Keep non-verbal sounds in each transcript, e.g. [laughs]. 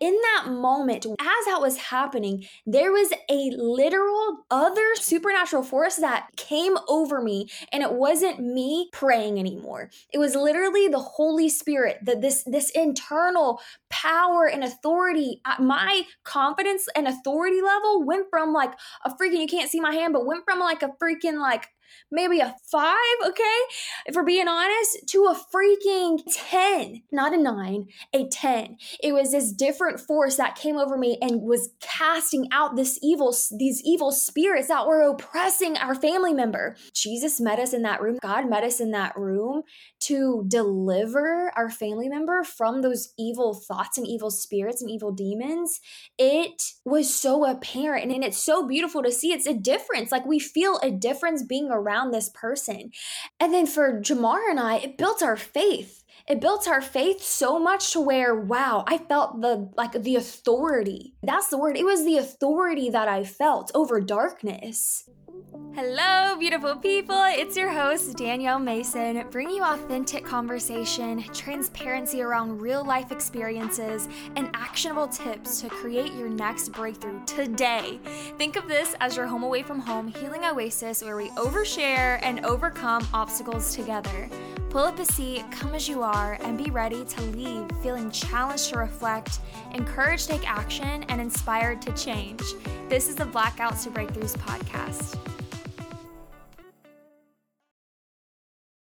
in that moment, as that was happening, there was a literal other supernatural force that came over me. And it wasn't me praying anymore. It was literally the Holy Spirit, that this, this internal power and authority. Uh, my confidence and authority level went from like a freaking, you can't see my hand, but went from like a freaking like maybe a five, okay? If we're being honest, to a freaking 10, not a nine, a 10. It was this different force that came over me and was casting out this evil, these evil spirits that were oppressing our family member. Jesus met us in that room. God met us in that room to deliver our family member from those evil thoughts and evil spirits and evil demons. It was so apparent and it's so beautiful to see. It's a difference. Like we feel a difference being around around this person. And then for Jamar and I, it built our faith. It built our faith so much to where, wow, I felt the like the authority. That's the word. It was the authority that I felt over darkness. Hello, beautiful people. It's your host, Danielle Mason, bringing you authentic conversation, transparency around real life experiences, and actionable tips to create your next breakthrough today. Think of this as your home away from home healing oasis where we overshare and overcome obstacles together. Pull up a seat, come as you are, and be ready to leave feeling challenged to reflect, encouraged to take action, and inspired to change. This is the Blackouts to Breakthroughs podcast.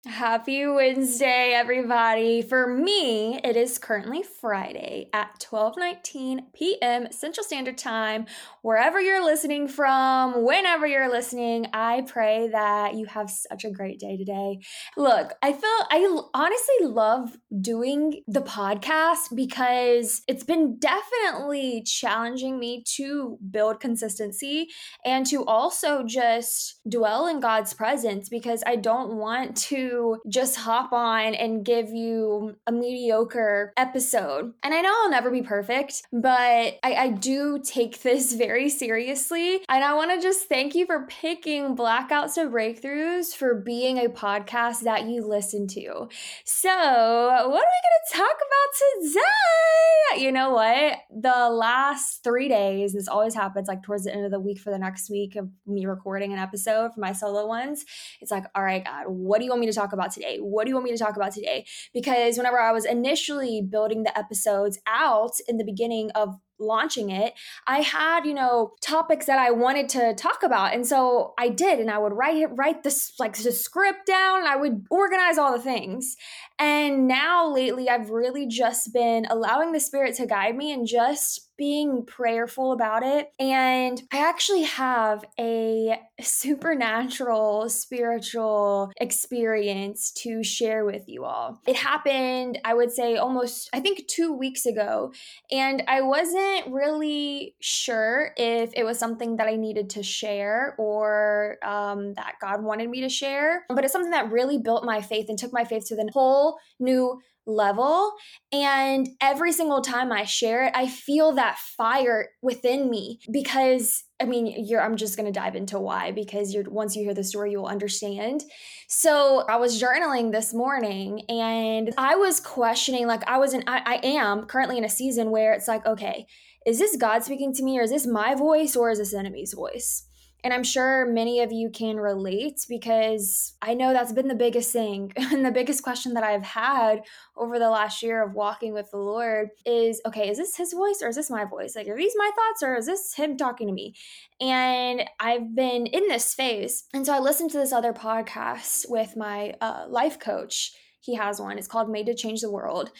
Happy Wednesday, everybody. For me, it is currently Friday at 12:19 p.m. Central Standard Time. Wherever you're listening from, whenever you're listening, I pray that you have such a great day today. Look, I feel I honestly love doing the podcast because it's been definitely challenging me to build consistency and to also just dwell in God's presence because I don't want to just hop on and give you a mediocre episode. And I know I'll never be perfect, but I, I do take this [laughs] very seriously. And I want to just thank you for picking Blackouts to Breakthroughs for being a podcast that you listen to. So, what are we going to talk about today? You know what? The last three days, this always happens like towards the end of the week for the next week of me recording an episode for my solo ones. It's like, all right, God, what do you want me to talk about today? What do you want me to talk about today? Because whenever I was initially building the episodes out in the beginning of launching it, I had, you know, topics that I wanted to talk about. And so I did, and I would write write this like the script down, and I would organize all the things. And now lately I've really just been allowing the spirit to guide me and just being prayerful about it. And I actually have a supernatural spiritual experience to share with you all. It happened, I would say, almost, I think, two weeks ago. And I wasn't really sure if it was something that I needed to share or um, that God wanted me to share. But it's something that really built my faith and took my faith to the whole new level. And every single time I share it, I feel that fire within me because I mean, you're I'm just going to dive into why because you're once you hear the story you'll understand. So, I was journaling this morning and I was questioning like I was in I, I am currently in a season where it's like, okay, is this God speaking to me or is this my voice or is this enemy's voice? And I'm sure many of you can relate because I know that's been the biggest thing. [laughs] And the biggest question that I've had over the last year of walking with the Lord is okay, is this his voice or is this my voice? Like, are these my thoughts or is this him talking to me? And I've been in this phase. And so I listened to this other podcast with my uh, life coach. He has one, it's called Made to Change the World.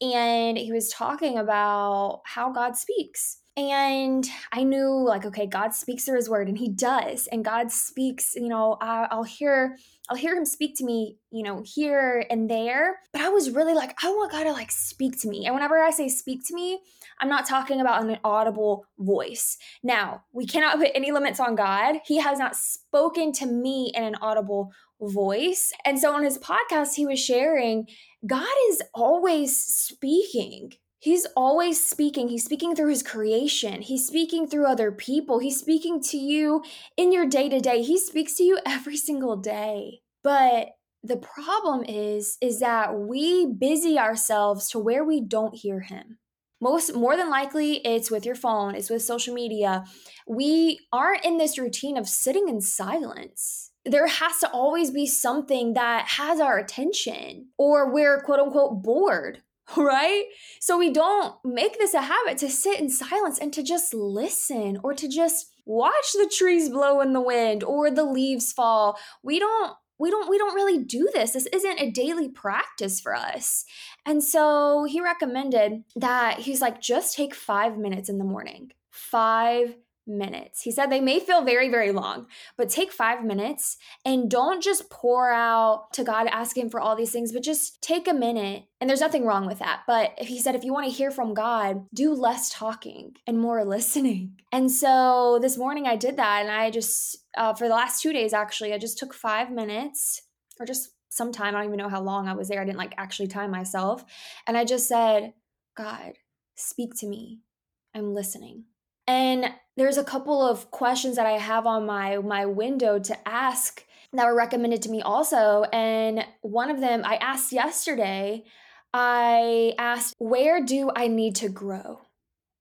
And he was talking about how God speaks and I knew, like, okay, God speaks through His Word, and He does. And God speaks. You know, I, I'll hear, I'll hear Him speak to me. You know, here and there. But I was really like, I want God to like speak to me. And whenever I say speak to me, I'm not talking about an audible voice. Now, we cannot put any limits on God. He has not spoken to me in an audible voice. And so on his podcast, he was sharing God is always speaking. He's always speaking. He's speaking through his creation. He's speaking through other people. He's speaking to you in your day to day. He speaks to you [laughs] every single day. But the problem is is that we busy ourselves to where we don't hear him. most more than likely it's with your phone it's with social media we aren't in this routine of sitting in silence there has to always be something that has our attention or we're quote unquote bored [laughs] right? So we don't make this a habit to sit in silence and to just listen or to just watch the trees blow in the wind or the leaves fall. We don't we don't we don't really do this. This isn't a daily practice for us. And so he recommended that he's like just take 5 minutes in the morning. 5 minutes. He said they may feel very, very long, but take five minutes and don't just pour out to God asking for all these things, but just take a minute. And there's nothing wrong with that. But he said, if you want to hear from God, do less talking and more [laughs] listening. And so this morning I did that. And I just, uh, for the last two days, actually, I just took five minutes or just some time. I don't even know how long I was there. I didn't like actually time myself. And I just said, God, speak to me. I'm listening. And there's a couple of questions that I have on my my window to ask that were recommended to me also. And one of them I asked yesterday, I asked, "Where do I need to grow?"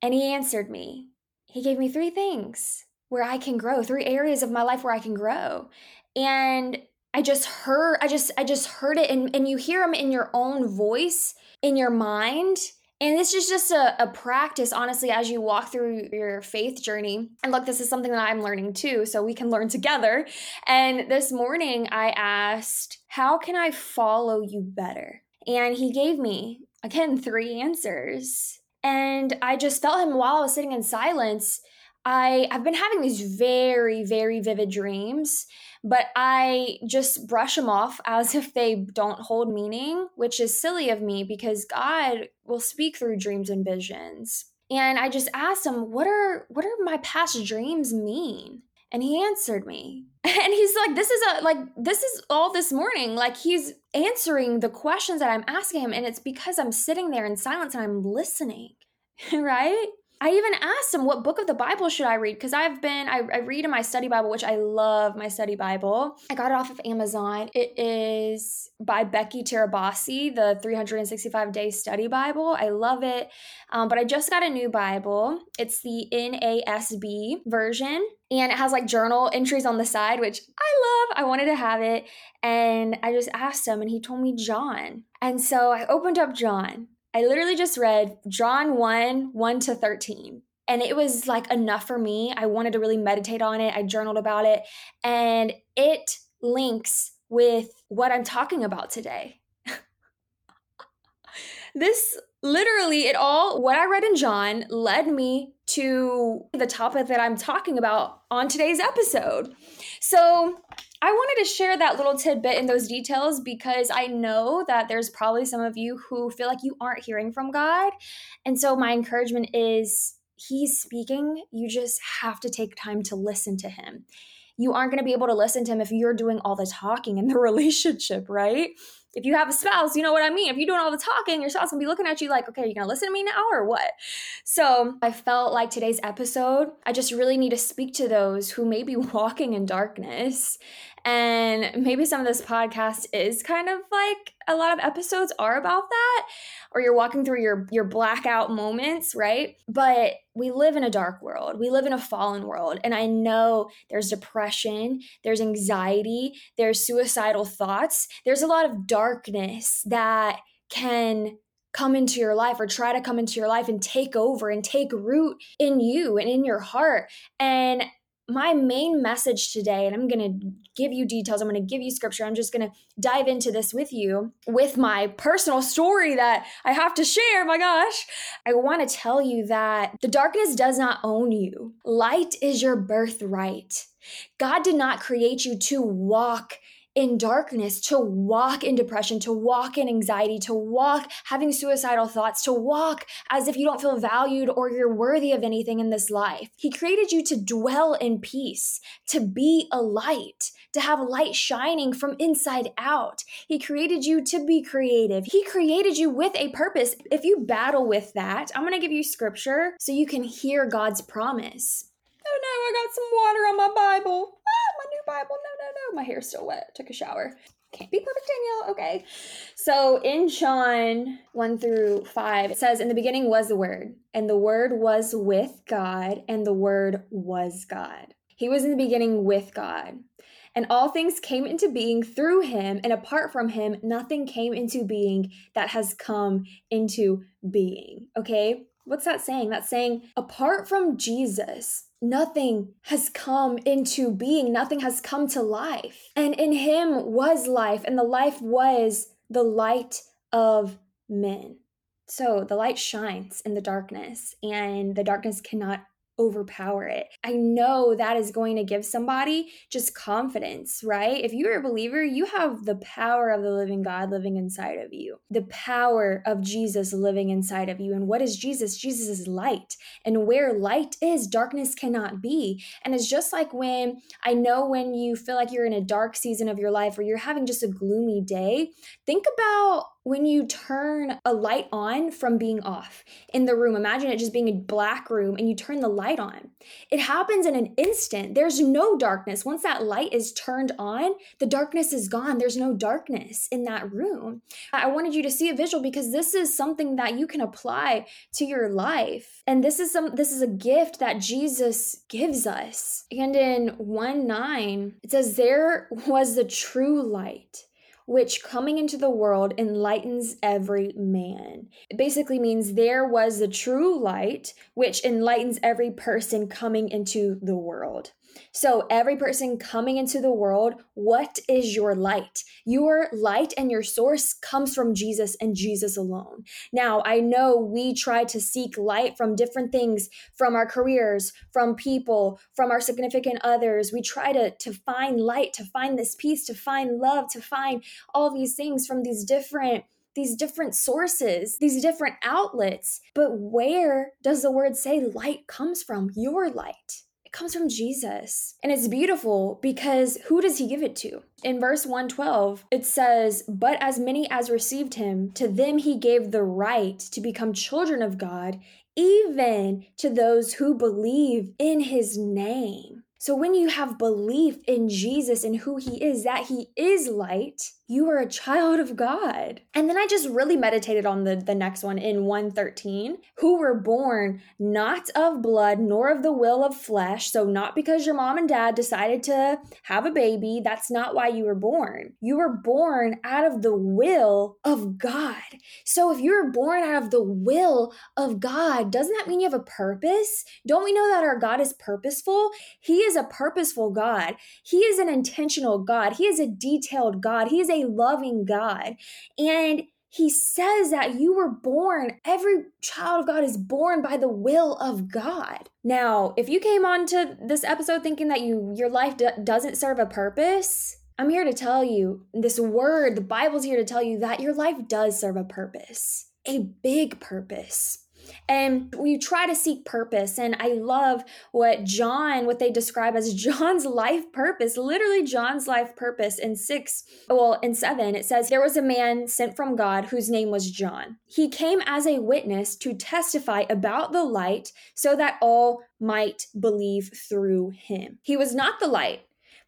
And he answered me. He gave me three things where I can grow, three areas of my life where I can grow. And I just heard I just I just heard it and and you hear them in your own voice in your mind and this is just a, a practice, honestly, as you walk through your faith journey. And look, this is something that I'm learning too, so we can learn together. And this morning I asked, How can I follow you better? And he gave me, again, three answers. And I just felt him while I was sitting in silence. I, I've been having these very, very vivid dreams but I just brush them off [laughs] as if they don't hold meaning, which is silly of me because God will speak through dreams and visions. And I just asked him, "What are what are my past dreams mean?" And he answered me. [laughs] And he's like, "This is a like this is all this morning. Like he's answering the questions that I'm asking him and it's because I'm sitting there in silence and I'm listening." [laughs] right? I even asked him what book of the Bible should I read because I've been I, I, read in my study Bible, which I love my study Bible. I got it off of Amazon. It is by Becky Tirabassi, the 365 day study Bible. I love it. Um, but I just got a new Bible. It's the NASB version, and it has like journal entries on the side, which I love. I wanted to have it, and I just asked him, and he told me John. And so I opened up John I literally just read John 1 1 to 13. And it was like enough for me. I wanted to really meditate on it. I journaled about it. And it links with what I'm talking about today. [laughs] this literally, it all, what I read in John led me to the topic that I'm talking about on today's episode. So, I wanted to share that little tidbit in those details because I know that there's probably some of you who feel like you aren't hearing from God. And so, my encouragement is He's speaking. You just have to take time to listen to Him. You aren't going to be able to listen to Him if you're doing all the talking in the [laughs] relationship, right? if you have a spouse, you know what I mean. If you're doing all the talking, your spouse will be looking at you like, okay, you gonna listen to me now or what? So I felt like today's episode, I just really need to speak to those who may be [laughs] walking in darkness and maybe some of this podcast is kind of like a lot of episodes are about that, or you're walking through your your blackout moments, right? But we live in a dark world. We live in a fallen world. And I know there's depression, there's anxiety, there's suicidal thoughts. There's a lot of darkness that can come into your life or try to come into your life and take over and take root in you and in your heart. And my main message today, and I'm going to give you details, I'm going to give you scripture, I'm just going to dive into this with you with my personal story that I have to share. My gosh, I want to tell you that the darkness does not own you, light is your birthright. God did not create you to walk in darkness, to walk in depression, to walk in anxiety, to walk having suicidal thoughts, to walk as if you don't feel valued or you're worthy of anything in this life. He created you to dwell in peace, to be a light, to have light shining from inside out. He created you to be creative. He created you with a purpose. If you battle with that, I'm going to give you scripture so you can hear God's promise. Oh no, I got some water on my Bible. Ah, my new Bible. No, no, no. My hair's still wet. Took a shower. can't be perfect, Danielle. Okay. So in John 1 through 5, it says, In the beginning was the Word, and the Word was with God, and the Word was God. He was in the beginning with God. And all things came into being through him, and apart from him, nothing came into being that has come into being. Okay? What's that saying? That's saying, apart from Jesus, nothing has come into being, nothing has come to life. And in him was life, and the life was the light of men. So the light shines in the darkness, and the darkness cannot overpower it. I know that is going to give somebody just confidence, right? If you're a believer, you have the power of the living God living inside of you, the power of Jesus living inside of you. And what is Jesus? Jesus is light. And where light is, darkness cannot be. And it's just like when I know when you feel like you're in a dark season of your life or you're having just a gloomy day, think about when you turn a light on from being off in the room, imagine it just being a black room and you turn the light on. It happens in an instant. There's no darkness. Once that light is turned on, the darkness is gone. There's no darkness in that room. I wanted you to see a visual because this is something that you can apply to your life. And this is some this is a gift that Jesus gives us. And in 1 9, it says, There was the true light which coming into the world enlightens every man. It basically means there was the true light, which enlightens every person coming into the world. So, every person coming into the world, what is your light? Your light and your source comes from Jesus and Jesus alone. Now, I know we try to seek light from different things, from our careers, from people, from our significant others. We try to, to find light, to find this peace, to find love, to find all these things from these different these different sources, these different outlets. But where does the word say light comes from? Your light comes from Jesus. And it's beautiful because who does he give it to? In verse 112, it says, But as many as received him, to them he gave the right to become children of God, even to those who believe in his name. So when you have belief in Jesus and who he is, that he is light, you are a child of God. And then I just really meditated on the, the next one in 113, who were born not of blood nor of the will of flesh. So, not because your mom and dad decided to have a baby, that's not why you were born. You were born out of the will of God. So, if you're born out of the will of God, doesn't that mean you have a purpose? Don't we know that our God is purposeful? He is a purposeful God, He is an intentional God, He is a detailed God, He is a a loving God. And he says that you were born, every child of God is born by the will of God. Now, if you came on to this episode thinking that you your life d- doesn't serve a purpose, I'm here to tell you this word, the Bible's here to tell you that your life does serve a purpose, a big purpose. And we try to seek purpose. And I love what John, what they describe as [laughs] John's life purpose, literally John's life purpose in six, well, in seven, it says, There was a man sent from God whose name was John. He came as a witness to testify about the light so that all might believe through him. He was not the light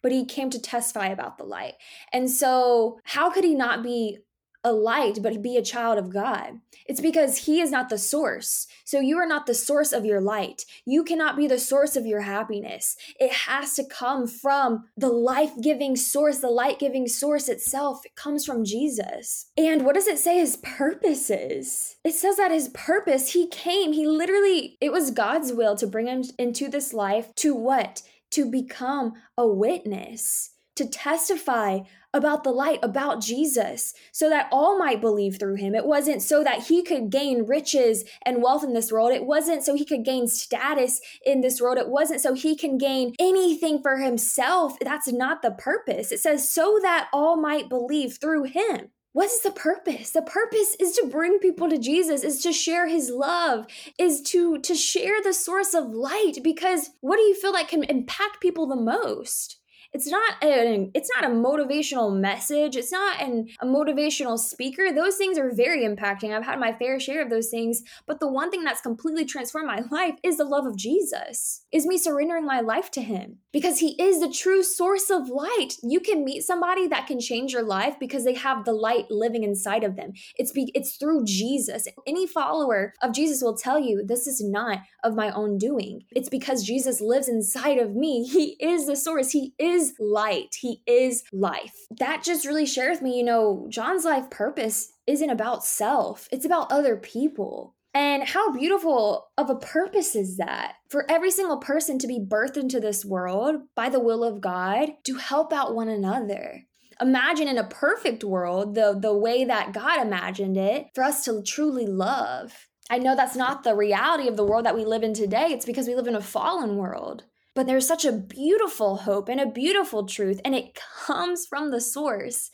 but he came to testify about the light. And so, how could he not be a light, but be a child of God. It's because He is not the source. So you are not the source of your light. You cannot be the source of your happiness. It has to come from the life giving source, the light giving source itself. It comes from Jesus. And what does it say His purpose is? It says that His purpose, He came, He literally, it was God's will to bring Him into this life to what? To become a witness to testify about the light, about Jesus, so that all might believe through him. It wasn't so that he could gain riches and wealth in this world. It wasn't so he could gain status in this world. It wasn't so he can gain anything for himself. That's not the purpose. It says, so that all might believe through him. What is the purpose? The purpose is to bring people to Jesus, is to share his love, is to to share the source of light because what do you feel like can impact people the most? It's not a it's not a motivational message it's not an, a motivational speaker those things are very impacting i've had my fair share of those things but the one thing that's completely transformed my [laughs] life is the love of jesus is me surrendering my life to him because he is the true source of light. You can meet somebody that can change your life because they have the light living inside of them. It's be, it's through jesus. Any follower of jesus will tell you this is not of my own doing. It's because jesus lives inside of me. He is the source. He is light, He is life. That just really shares me, you know, John's life purpose isn't about self, it's about other people. And how beautiful of a purpose is that for every single person to be birthed into this world by the will of God to help out one another. Imagine in a perfect world, the, the way that God imagined it, for us to truly love. I know that's not the reality of the world that we live in today. It's because we live in a fallen world. But there's such a beautiful hope and a beautiful truth, and it comes from the source.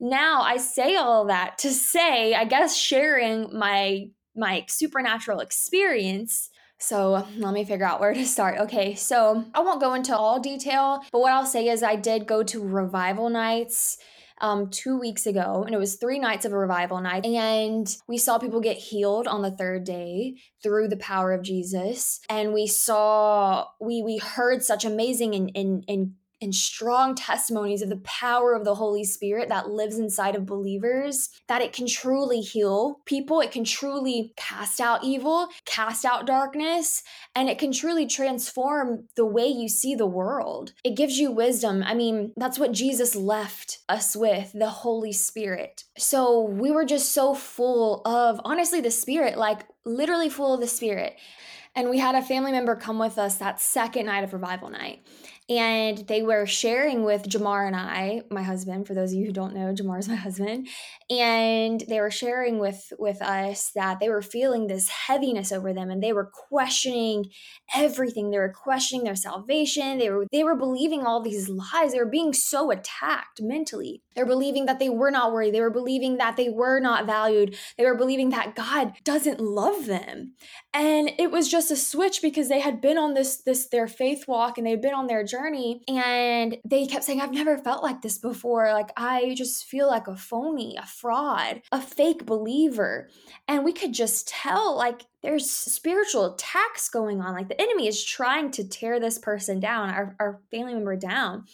Now, I say all that to say, I guess, sharing my my supernatural experience. So let me figure out where to start. Okay, so I won't go into all detail, but what I'll say is I did go to revival nights um, two weeks ago, and it was three nights of a revival night. And we saw people get healed on the third day through the power of Jesus. And we saw, we we heard such amazing and and and and strong testimonies of the power of the Holy Spirit that lives inside of believers, that it can truly heal people, it can truly cast out evil, cast out darkness, and it can truly transform the way you see the world. It gives you wisdom. I mean, that's what Jesus left us with the Holy Spirit. So we were just so full of, honestly, the Spirit, like literally full of the Spirit. And we had a family member come with us that second night of revival night and they were sharing with Jamar and I, my husband. For those of you who don't know, Jamar is my [laughs] husband, and they were sharing with with us that they were feeling this heaviness over them, and they were questioning everything. They were questioning their salvation. They were they were believing all these lies. They were being so attacked mentally. They were believing that they were not worthy. They were believing that they were not valued. They were believing that God doesn't love them, and it was just a switch because they had been on this this their faith walk and they'd been on their journey journey and they kept saying, I've never felt like this before. Like, I just feel like a phony, a fraud, a fake believer. And we could just tell, like, there's spiritual attacks going on. Like, the enemy is trying to tear this person down, our, our family member down.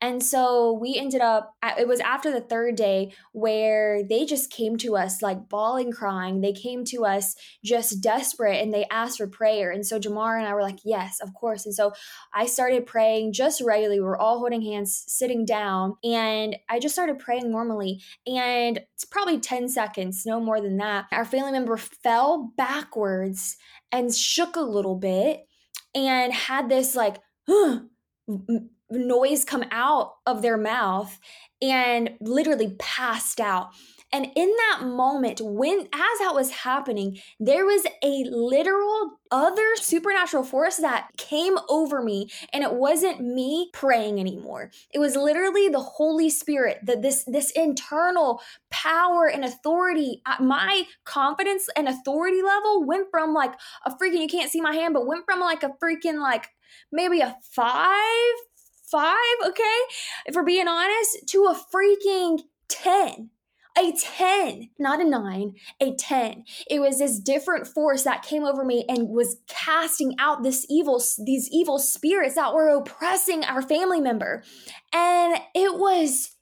And so we ended up, it was after the third day where they just came to us like bawling, crying. They came to us just desperate and they asked for prayer. And so Jamar and I were like, yes, of course. And so I started praying just regularly. We were all holding hands, sitting down. And I just started praying normally. And it's probably 10 seconds, no more than that. Our family member fell backwards and shook a little bit and had this like, [gasps] noise come out of their mouth and literally passed out. And in that moment, when as that was happening, there was a literal other supernatural force that came over me, and it wasn't me praying anymore. It was literally the Holy Spirit, that this this internal power and authority. Uh, my confidence and authority level went from like a freaking you can't see my hand, but went from like a freaking like maybe a five five, okay? If we're being honest, to a freaking 10 a 10, not a 9, a 10. It was this different force that came over me and was casting out this evil these evil spirits that were oppressing our family member. And it was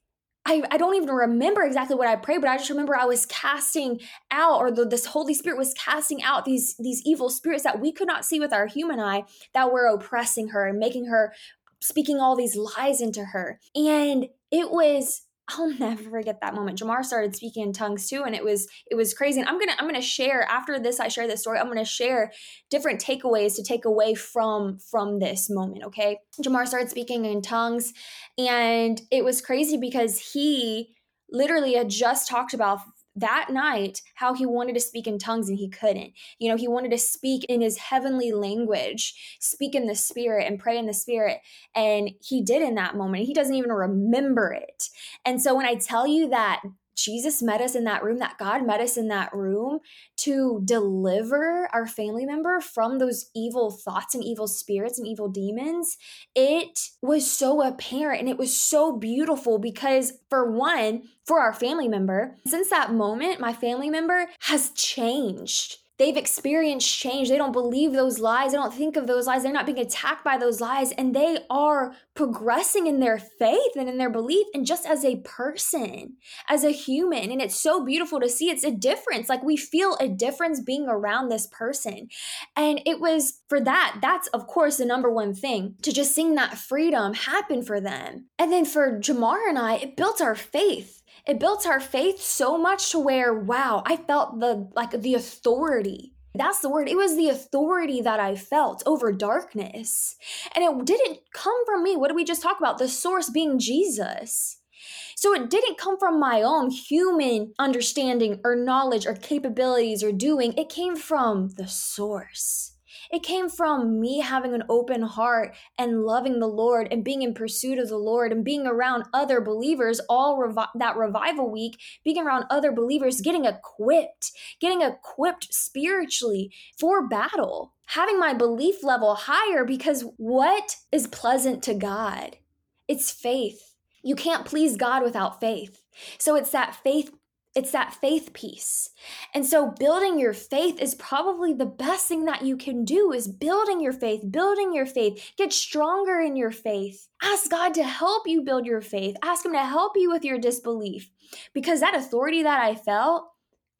I, I don't even remember exactly what I prayed, but I just remember I was casting out, or the, this Holy Spirit was casting out these these evil spirits that we could not see with our human eye that were oppressing her and making her speaking all these lies into her. And it was I'll never forget that moment. Jamar started speaking in tongues too, and it was it was crazy. And I'm gonna I'm gonna share after this. I share this story. I'm gonna share different takeaways to take away from from this moment. Okay, Jamar started speaking in tongues, and it was crazy because he literally had just talked about that night how he wanted to speak in tongues and he couldn't. You know, he wanted to speak in his heavenly language, speak in the spirit and pray in the spirit. And he did in that moment. He doesn't even remember it. And so when I tell you that Jesus met us in that room, that God met us in that room to deliver our family member from those evil thoughts and evil spirits and evil demons, it was so apparent and it was so beautiful because, for one, for our family member, since that moment, my family member has changed They've experienced change. They don't believe those lies. They don't think of those lies. They're not being attacked by those lies. And they are progressing in their faith and in their belief and just as a person, as a human. And it's so beautiful to see. It's a difference. Like we feel a difference being around this person. And it was for that, that's of course the number one thing to just seeing that freedom happen for them. And then for Jamar and I, it built our faith it built our faith so much to where, wow, I felt the like the authority. That's the word. It was the authority that I felt over darkness. And it didn't come from me. What did we just talk about? The source being Jesus. So it didn't come from my own human understanding or knowledge or capabilities or doing. It came from the source. It came from me having an open heart and loving the Lord and being in pursuit of the Lord and being around other believers all revi- that revival week, being around other believers, getting equipped, getting equipped spiritually for battle, having my belief level higher because what is pleasant to God? It's faith. You can't please God without faith. So it's that faith it's that faith piece. And so building your faith is probably the best thing that you can do is building your faith, building your faith, get stronger in your faith. Ask God to help you build your faith. Ask him to help you with your disbelief. Because that authority that I felt,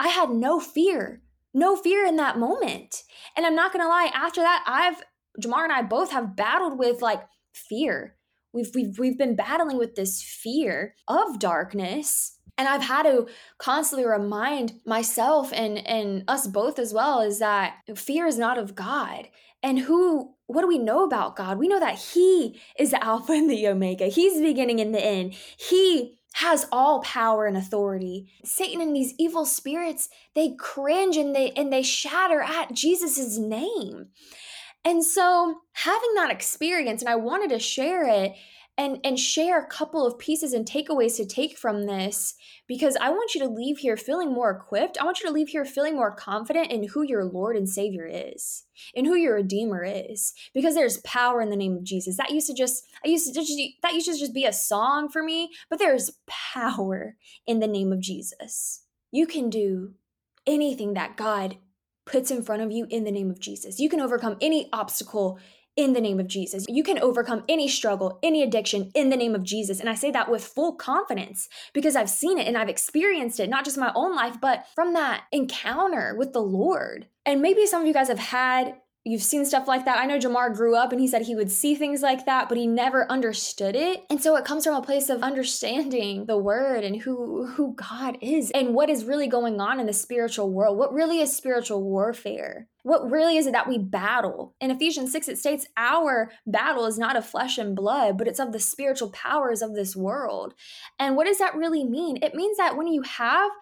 I had no fear. No fear in that moment. And I'm not going to lie, after that I've Jamar and I both have battled with like fear. We've, we've, we've been battling with this fear of darkness and i've had to constantly remind myself and and us both as well is that fear is not of god. And who what do we know about god? We know that he is the [laughs] alpha and the omega. He's the beginning and the end. He has all power and authority. Satan and these evil spirits they cringe and they and they shatter at jesus' name. And so having that experience and i wanted to share it and and share a couple of pieces and takeaways to take from this because I want you to leave here feeling more equipped. I want you to leave here feeling more confident in who your Lord and Savior is, in who your Redeemer is, because there's power in the name of Jesus. That used to just I used to just that used to just be a song for me, but there's power in the name of Jesus. You can do anything that God puts in front of you in the name of Jesus. You can overcome any obstacle in the name of Jesus. You can overcome any struggle, any addiction in the name of Jesus. And I say that with full confidence because I've seen it and I've experienced it, not just in my own life, but from that encounter with the Lord. And maybe some of you guys have had You've seen stuff like that. I know Jamar grew up and he said he would see things like that, but he never understood it. And so it comes from a place of understanding the word and who who God is and what is really going on in the spiritual world. What really is spiritual warfare? What really is it that we battle? In Ephesians 6 it states our battle is not of flesh and blood, but it's of the spiritual powers of this world. And what does that really mean? It means that when you have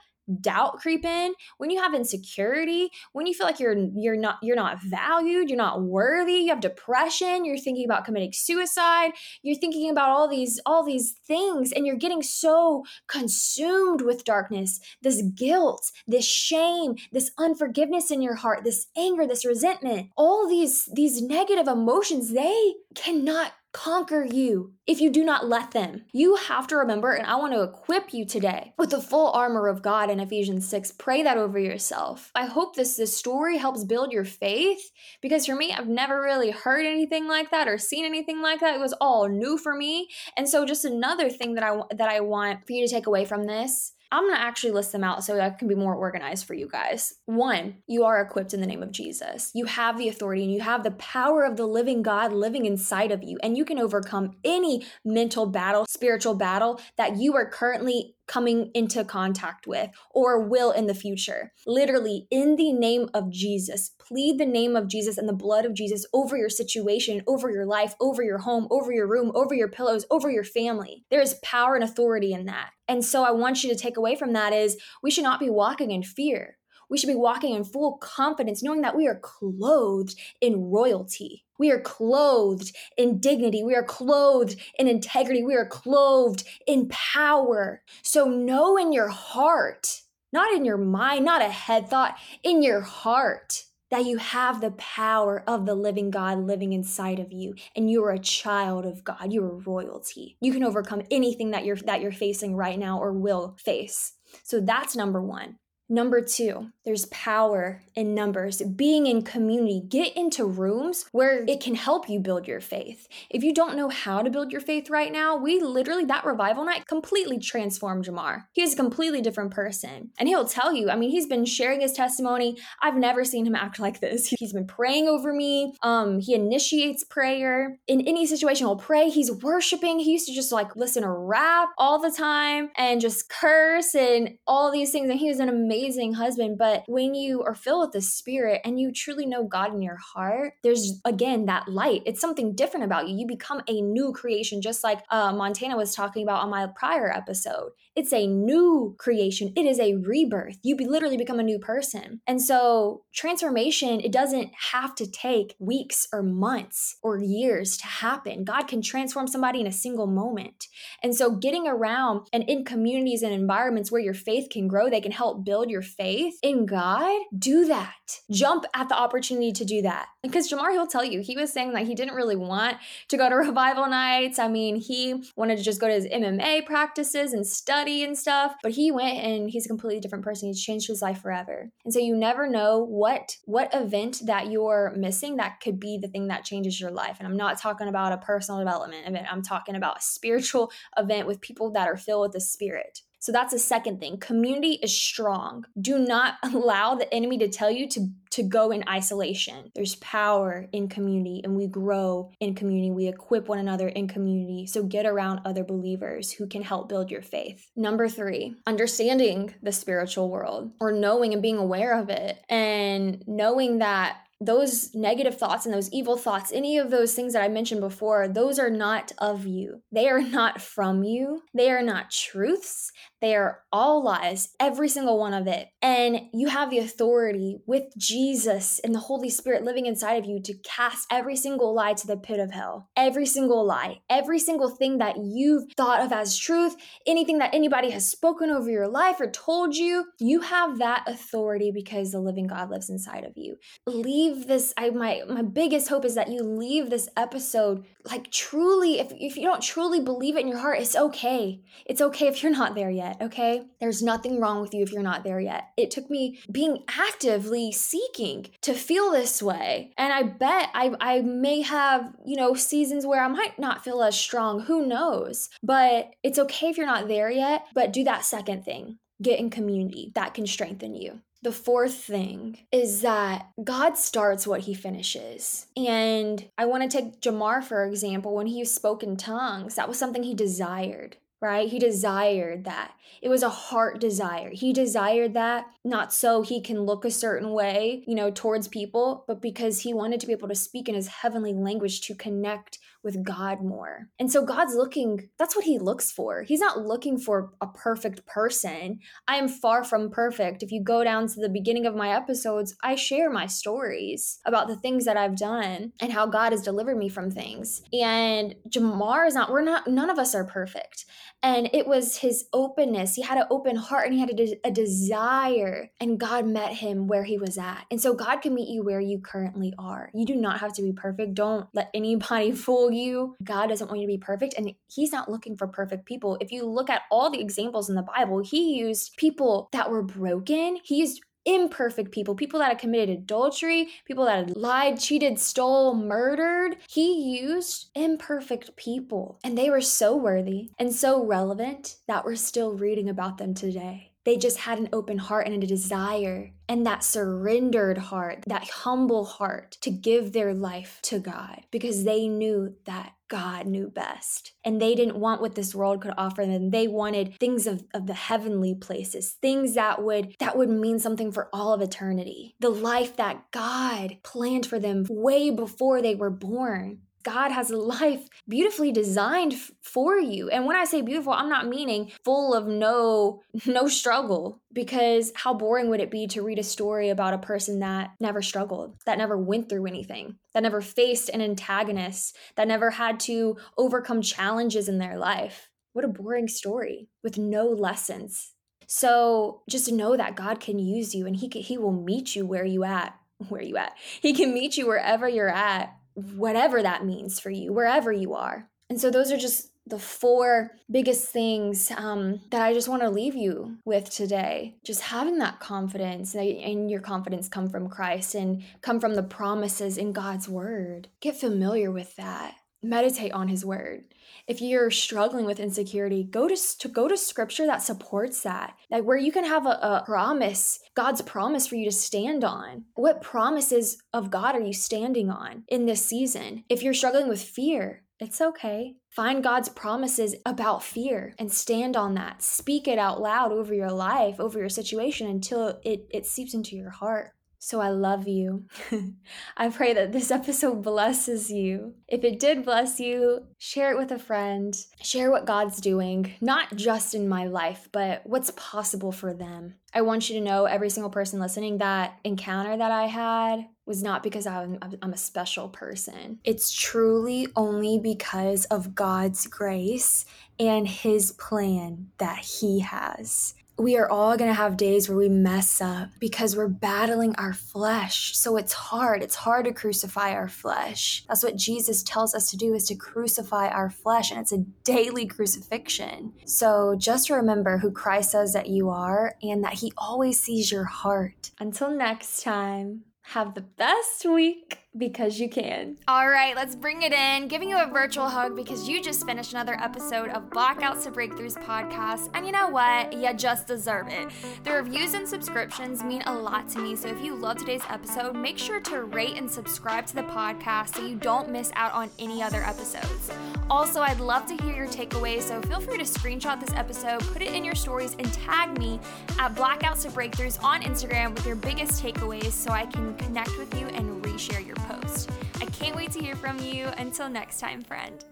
doubt creep in, when you have insecurity, when you feel like you're you're not you're not valued, you're not worthy, you have depression, you're thinking about committing suicide, you're thinking about all these all these things and you're getting so consumed with darkness, this guilt, this shame, this unforgiveness in your heart, this anger, this resentment, all these these negative emotions, they cannot conquer you if you do not let them. You have to remember, and I want to equip you today with the full armor of God in Ephesians 6. Pray that over yourself. I hope this, this story helps build your faith because for me, I've never really heard anything like that or seen anything like that. It was all new for me. And so just another thing that I that I want for you to take away from this I'm going to actually list them out so I can be more organized for you guys. One, you are equipped in the name of Jesus. You have the authority and you have the power of the living God living inside of you, and you can overcome any mental battle, spiritual battle that you are currently coming into contact with or will in the future. Literally, in the name of Jesus, plead the name of Jesus and the blood of Jesus over your situation, over your life, over your home, over your room, over your pillows, over your family. There is power and authority in that. And so I want you to take away from that is we should not be walking in fear We should be walking in full confidence, knowing that we are clothed in royalty. We are clothed in dignity. We are clothed in integrity. We are clothed in power. So know in your heart, not in your mind, not a head thought, in your heart that you have the power of the living God living inside of you and you are a child of God. You are royalty. You can overcome anything that you're that you're facing right now or will face. So that's number 1. Number two, there's power in numbers. Being in community, get into rooms where it can help you build your faith. If you don't know how to build your faith right now, we literally, that revival night completely transformed Jamar. He is a completely different person. And he'll tell you, I mean, he's been sharing his testimony. I've never seen him act [laughs] like this. He's been praying over me. Um, he initiates prayer. In any situation, he'll pray. He's worshiping. He used to just like listen to rap all the time and just curse and all these things. And he was an amazing amazing husband. But when you are filled with the Spirit and you truly know God in your heart, there's again that light. It's something different about you. You become a new creation, just like uh, Montana was talking about on my prior episode. It's a new creation. It is a rebirth. You be, literally become a new person. And so, transformation, it doesn't have to take weeks or months or years to happen. God can transform somebody in a single moment. And so, getting around and in communities and environments where your faith can grow, they can help build your faith in God, do that. Jump at the opportunity to do that. Because Jamar, he'll tell you, he was saying that he didn't really want to go to [laughs] revival nights. I mean, he wanted to just go to his MMA practices and study study and stuff, but he went and he's a completely different person. He's changed his life forever. And so you never know what what event that you're missing that could be the thing that changes your life. And I'm not talking about a personal development event. I'm talking about a spiritual event with people that are filled with the spirit. So that's the second thing. Community is strong. Do not [laughs] allow the enemy to tell you to, to go in isolation. There's power in community, and we grow in community. We equip one another in community. So get around other believers who can help build your faith. Number three, understanding the spiritual world or knowing and being aware of it and knowing that those negative thoughts and those evil thoughts, any of those things that I mentioned before, those are not of you. They are not from you. They are not truths. They are all lies, every single one of it. And you have the authority with Jesus and the Holy Spirit living inside of you to cast every single lie to the pit of hell. Every single lie, every single thing that you've thought of as truth, anything that anybody has spoken over your life or told you, you have that authority because the living God lives inside of you. Leave this, I my my biggest hope is that you leave this episode like truly, if, if you don't truly believe it in your heart, it's okay. It's okay if you're not there yet yet, okay? There's nothing wrong with you if you're not there yet. It took me being actively seeking to feel this way. And I bet I, I may have, you know, seasons where I might not feel as strong. Who knows? But it's okay if you're not there yet, but do that second thing. Get in community that can strengthen you. The fourth thing is that God starts what he finishes. And I want to take Jamar, for example, when he spoke in tongues, that was something he desired right? He desired that. It was a heart desire. He desired that not so he can look a certain way, you know, towards people, but because he wanted to be able to speak in his heavenly language to connect with God more. And so God's looking, that's what he looks for. He's not looking for a perfect person. I am far from perfect. If you go down to the beginning of my episodes, I share my stories about the things that I've done and how God has delivered me from things. And Jamar is not, we're not, none of us are perfect. And it was his openness. He had an open heart and he had a, de- a desire, and God met him where he was at. And so God can meet you where you currently are. You do not have to be perfect. Don't let anybody [laughs] fool you. God doesn't want you to be perfect, and He's not looking for perfect people. If you look at all the examples in the Bible, He used people that were broken, He used imperfect people, people that had committed adultery, people that had lied, cheated, stole, murdered. He used imperfect people, and they were so worthy and so relevant that we're still reading about them today. They just had an open heart and a desire and that surrendered heart, that humble heart to give their life to God because they knew that God knew best. And they didn't want what this world could offer them. They wanted things of, of the heavenly places, things that would that would mean something for all of eternity. The life that God planned for them way before they were born. God has a life beautifully designed for you. And when I say beautiful, I'm not meaning full of no [laughs] no struggle because how boring would it be to read a story about a person that never struggled, that never went through anything, that never faced an antagonist, that never had to overcome challenges in their life? What a boring story with no lessons. So just know that God can use you and he can, he will meet you where you at, [laughs] where you at. He can meet you wherever you're at, whatever that means for you, wherever you are. And so those are just the four biggest things um, that I just want to leave you with today. Just having that confidence and your confidence come from Christ and come from the promises in God's word. Get familiar with that. Meditate on his word. If you're struggling with insecurity, go to, to go to scripture that supports that. Like where you can have a, a promise, God's promise for you to stand on. What promises of God are you standing on in this season? If you're struggling with fear, it's okay. Find God's promises about fear and stand on that. Speak it out loud over your life, over your situation until it, it seeps into your heart. So I love you. [laughs] I pray that this episode blesses you. If it did bless you, share it with a friend. Share what God's doing, not just in my life, but what's possible for them. I want you to know, every single person listening, that encounter that I had was not because I'm, I'm a special person. It's truly only because of God's grace and His plan that He has we are all going to have days where we mess up because we're battling our flesh. So it's hard. It's hard to crucify our flesh. That's what Jesus tells us to do is to crucify our flesh and it's a daily crucifixion. So just remember who Christ says that you are and that he always sees your heart. Until next time, have the best week because you can. All right, let's bring it in. Giving you a virtual hug because you just finished another episode of Blackouts to Breakthroughs podcast. And you know what? You just deserve it. The reviews and subscriptions mean a lot to me. So if you love today's episode, make sure to rate and subscribe to the podcast so you don't miss out on any other episodes. Also, I'd love to hear your takeaways. So feel free to screenshot this episode, put it in your stories, and tag me at Blackouts to Breakthroughs on Instagram with your biggest takeaways so I can connect with you and reshare your post. I can't wait to hear from you. Until next time, friend.